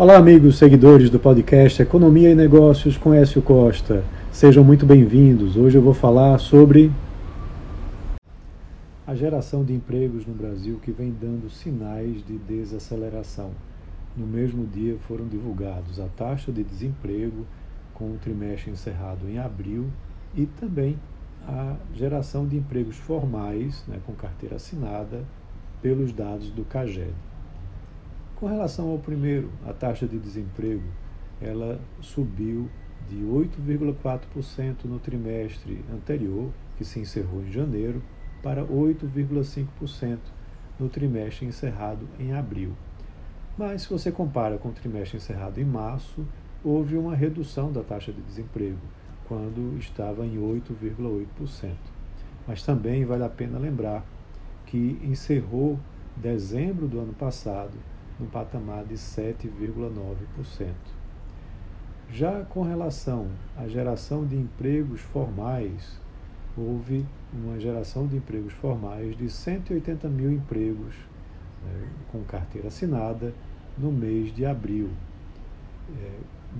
Olá, amigos seguidores do podcast Economia e Negócios com Écio Costa. Sejam muito bem-vindos. Hoje eu vou falar sobre a geração de empregos no Brasil que vem dando sinais de desaceleração. No mesmo dia foram divulgados a taxa de desemprego com o trimestre encerrado em abril e também a geração de empregos formais, né, com carteira assinada, pelos dados do CAGED. Com relação ao primeiro, a taxa de desemprego, ela subiu de 8,4% no trimestre anterior, que se encerrou em janeiro, para 8,5% no trimestre encerrado em abril. Mas se você compara com o trimestre encerrado em março, houve uma redução da taxa de desemprego, quando estava em 8,8%. Mas também vale a pena lembrar que encerrou dezembro do ano passado no patamar de 7,9%. Já com relação à geração de empregos formais, houve uma geração de empregos formais de 180 mil empregos né, com carteira assinada no mês de abril. É,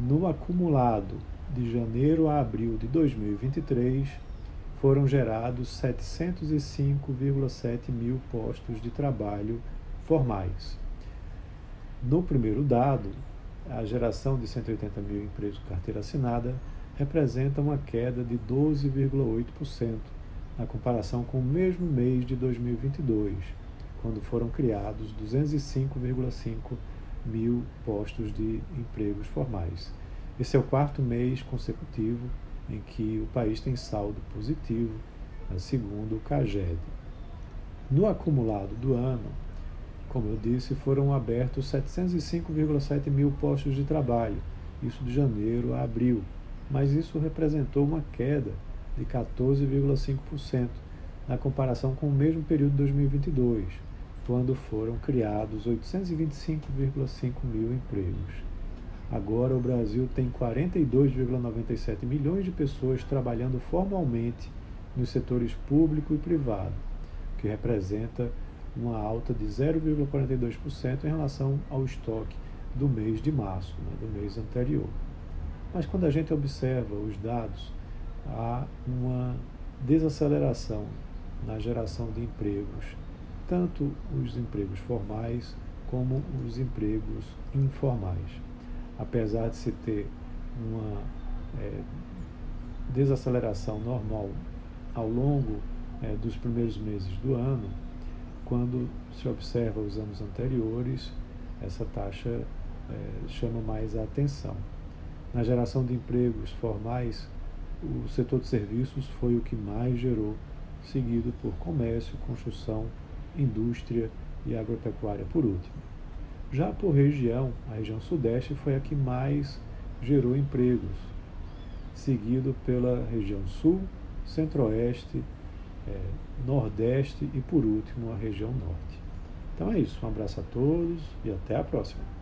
no acumulado de janeiro a abril de 2023, foram gerados 705,7 mil postos de trabalho formais. No primeiro dado, a geração de 180 mil empregos com carteira assinada representa uma queda de 12,8% na comparação com o mesmo mês de 2022, quando foram criados 205,5 mil postos de empregos formais. Esse é o quarto mês consecutivo em que o país tem saldo positivo, segundo o CAGED. No acumulado do ano, como eu disse, foram abertos 705,7 mil postos de trabalho, isso de janeiro a abril, mas isso representou uma queda de 14,5% na comparação com o mesmo período de 2022, quando foram criados 825,5 mil empregos. Agora o Brasil tem 42,97 milhões de pessoas trabalhando formalmente nos setores público e privado, que representa uma alta de 0,42% em relação ao estoque do mês de março, né, do mês anterior. Mas quando a gente observa os dados, há uma desaceleração na geração de empregos, tanto os empregos formais como os empregos informais. Apesar de se ter uma é, desaceleração normal ao longo é, dos primeiros meses do ano, quando se observa os anos anteriores, essa taxa é, chama mais a atenção. Na geração de empregos formais, o setor de serviços foi o que mais gerou, seguido por comércio, construção, indústria e agropecuária por último. Já por região, a região sudeste foi a que mais gerou empregos, seguido pela região sul, centro-oeste, é, Nordeste e, por último, a região Norte. Então é isso. Um abraço a todos e até a próxima.